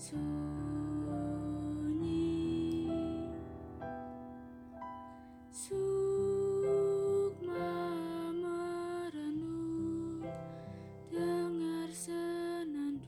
sunyi. Sukma merenung Dengar senandung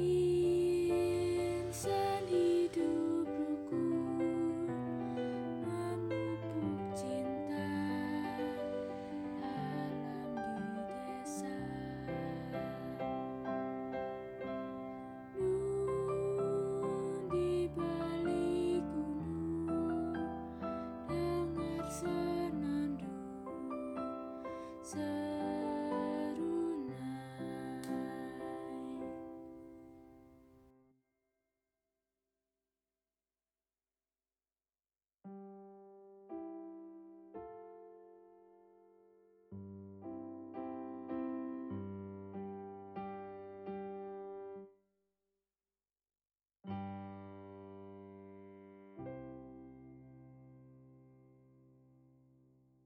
一。